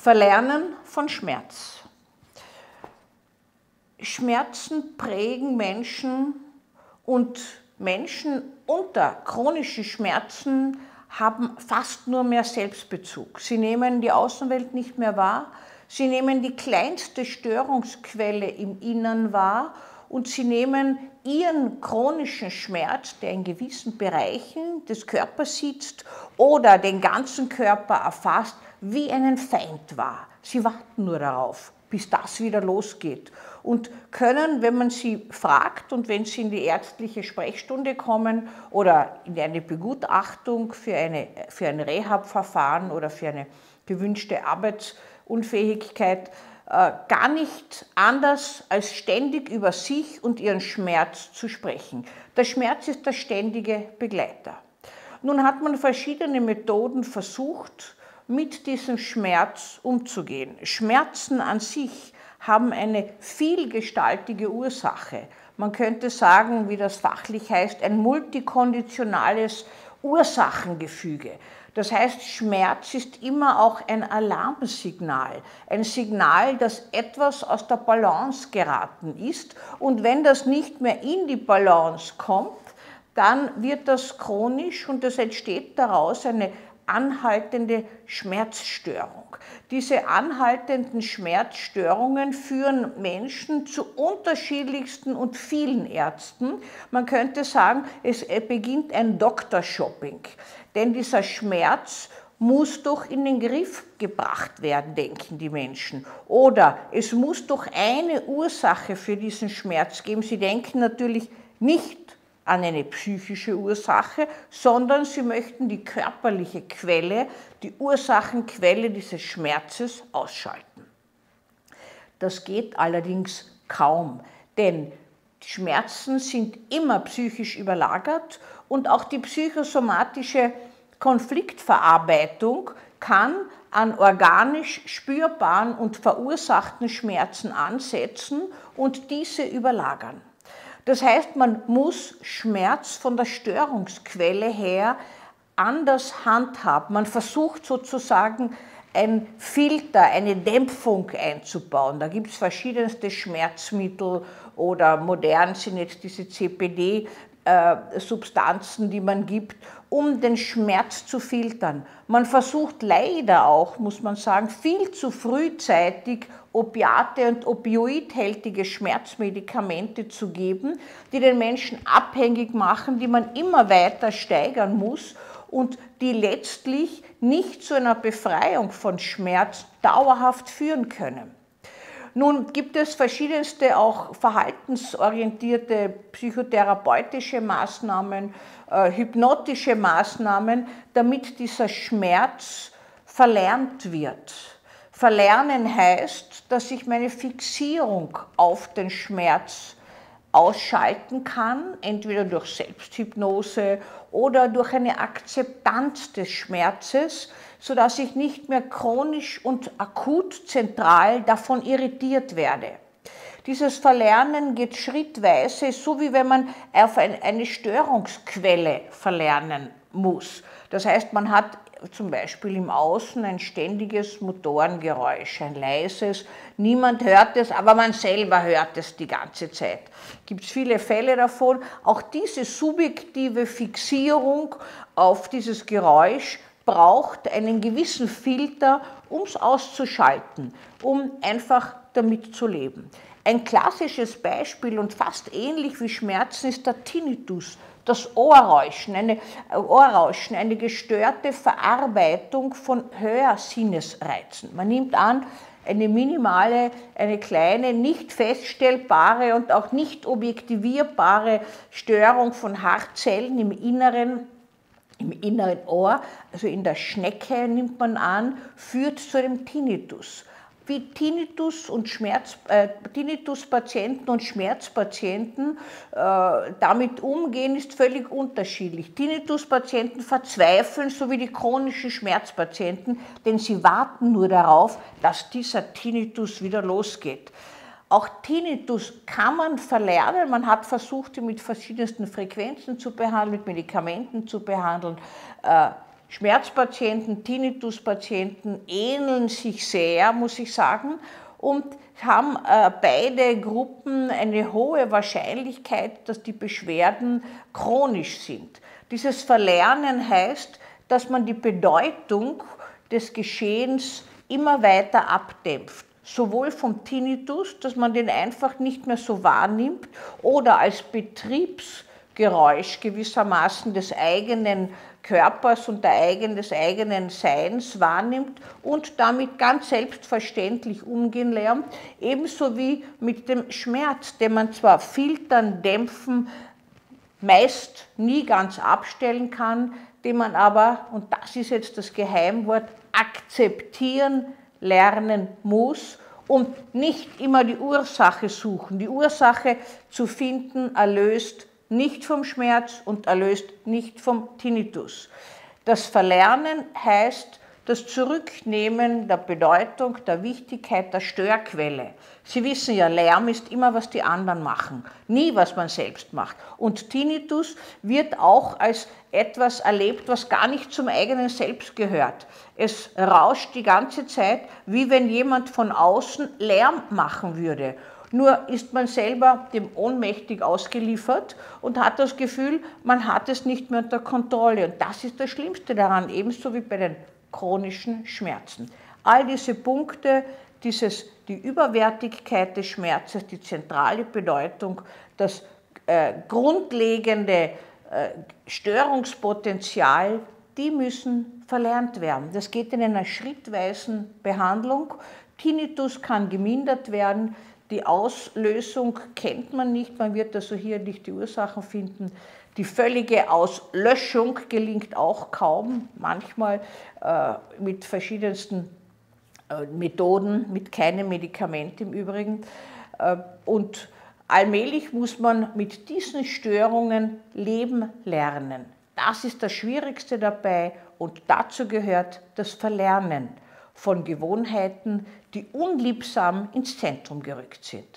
Verlernen von Schmerz. Schmerzen prägen Menschen und Menschen unter chronischen Schmerzen haben fast nur mehr Selbstbezug. Sie nehmen die Außenwelt nicht mehr wahr, sie nehmen die kleinste Störungsquelle im Innern wahr und sie nehmen ihren chronischen Schmerz, der in gewissen Bereichen des Körpers sitzt oder den ganzen Körper erfasst, wie einen Feind wahr. Sie warten nur darauf, bis das wieder losgeht und können, wenn man sie fragt und wenn sie in die ärztliche Sprechstunde kommen oder in eine Begutachtung für, eine, für ein Rehab-Verfahren oder für eine gewünschte Arbeitsunfähigkeit, äh, gar nicht anders als ständig über sich und ihren Schmerz zu sprechen. Der Schmerz ist der ständige Begleiter. Nun hat man verschiedene Methoden versucht, mit diesem Schmerz umzugehen. Schmerzen an sich haben eine vielgestaltige Ursache. Man könnte sagen, wie das fachlich heißt, ein multikonditionales Ursachengefüge. Das heißt, Schmerz ist immer auch ein Alarmsignal, ein Signal, dass etwas aus der Balance geraten ist. Und wenn das nicht mehr in die Balance kommt, dann wird das chronisch und es entsteht daraus eine anhaltende Schmerzstörung. Diese anhaltenden Schmerzstörungen führen Menschen zu unterschiedlichsten und vielen Ärzten. Man könnte sagen, es beginnt ein Doktorshopping, denn dieser Schmerz muss doch in den Griff gebracht werden, denken die Menschen. Oder es muss doch eine Ursache für diesen Schmerz geben. Sie denken natürlich nicht an eine psychische Ursache, sondern sie möchten die körperliche Quelle, die Ursachenquelle dieses Schmerzes ausschalten. Das geht allerdings kaum, denn Schmerzen sind immer psychisch überlagert und auch die psychosomatische Konfliktverarbeitung kann an organisch spürbaren und verursachten Schmerzen ansetzen und diese überlagern. Das heißt, man muss Schmerz von der Störungsquelle her anders handhaben. Man versucht sozusagen ein Filter, eine Dämpfung einzubauen. Da gibt es verschiedenste Schmerzmittel oder modern sind jetzt diese CPD-Substanzen, die man gibt, um den Schmerz zu filtern. Man versucht leider auch, muss man sagen, viel zu frühzeitig Opiate und opioidhältige Schmerzmedikamente zu geben, die den Menschen abhängig machen, die man immer weiter steigern muss und die letztlich nicht zu einer Befreiung von Schmerz dauerhaft führen können. Nun gibt es verschiedenste auch verhaltensorientierte psychotherapeutische Maßnahmen, äh, hypnotische Maßnahmen, damit dieser Schmerz verlernt wird. Verlernen heißt, dass ich meine Fixierung auf den Schmerz ausschalten kann, entweder durch Selbsthypnose oder durch eine Akzeptanz des Schmerzes, sodass ich nicht mehr chronisch und akut zentral davon irritiert werde. Dieses Verlernen geht schrittweise, so wie wenn man auf eine Störungsquelle verlernen muss. Das heißt, man hat zum Beispiel im Außen ein ständiges Motorengeräusch, ein leises. Niemand hört es, aber man selber hört es die ganze Zeit. Gibt es viele Fälle davon. Auch diese subjektive Fixierung auf dieses Geräusch braucht einen gewissen Filter, um es auszuschalten, um einfach damit zu leben. Ein klassisches Beispiel und fast ähnlich wie Schmerzen ist der Tinnitus das Ohrrauschen, eine, Ohrrauschen, eine gestörte Verarbeitung von Hörsinnesreizen. Man nimmt an, eine minimale, eine kleine, nicht feststellbare und auch nicht objektivierbare Störung von Haarzellen im Inneren im inneren Ohr, also in der Schnecke nimmt man an, führt zu einem Tinnitus wie Tinnitus und Schmerz, äh, Tinnitus-Patienten und Schmerzpatienten äh, damit umgehen, ist völlig unterschiedlich. Tinnitus-Patienten verzweifeln, so wie die chronischen Schmerzpatienten, denn sie warten nur darauf, dass dieser Tinnitus wieder losgeht. Auch Tinnitus kann man verlernen. Man hat versucht, ihn mit verschiedensten Frequenzen zu behandeln, mit Medikamenten zu behandeln. Äh, Schmerzpatienten, Tinnituspatienten ähneln sich sehr, muss ich sagen, und haben äh, beide Gruppen eine hohe Wahrscheinlichkeit, dass die Beschwerden chronisch sind. Dieses Verlernen heißt, dass man die Bedeutung des Geschehens immer weiter abdämpft. Sowohl vom Tinnitus, dass man den einfach nicht mehr so wahrnimmt, oder als Betriebsgeräusch gewissermaßen des eigenen Körpers und des eigenen Seins wahrnimmt und damit ganz selbstverständlich umgehen lernt, ebenso wie mit dem Schmerz, den man zwar filtern, dämpfen, meist nie ganz abstellen kann, den man aber, und das ist jetzt das Geheimwort, akzeptieren lernen muss und nicht immer die Ursache suchen. Die Ursache zu finden erlöst nicht vom Schmerz und erlöst nicht vom Tinnitus. Das Verlernen heißt, das Zurücknehmen der Bedeutung, der Wichtigkeit der Störquelle. Sie wissen ja, Lärm ist immer, was die anderen machen, nie, was man selbst macht. Und Tinnitus wird auch als etwas erlebt, was gar nicht zum eigenen Selbst gehört. Es rauscht die ganze Zeit, wie wenn jemand von außen Lärm machen würde. Nur ist man selber dem ohnmächtig ausgeliefert und hat das Gefühl, man hat es nicht mehr unter Kontrolle. Und das ist das Schlimmste daran, ebenso wie bei den chronischen Schmerzen. All diese Punkte, dieses, die Überwertigkeit des Schmerzes, die zentrale Bedeutung, das äh, grundlegende äh, Störungspotenzial, die müssen verlernt werden. Das geht in einer schrittweisen Behandlung. Tinnitus kann gemindert werden. Die Auslösung kennt man nicht, man wird also hier nicht die Ursachen finden. Die völlige Auslöschung gelingt auch kaum, manchmal äh, mit verschiedensten äh, Methoden, mit keinem Medikament im Übrigen. Äh, und allmählich muss man mit diesen Störungen leben lernen. Das ist das Schwierigste dabei und dazu gehört das Verlernen von Gewohnheiten, die unliebsam ins Zentrum gerückt sind.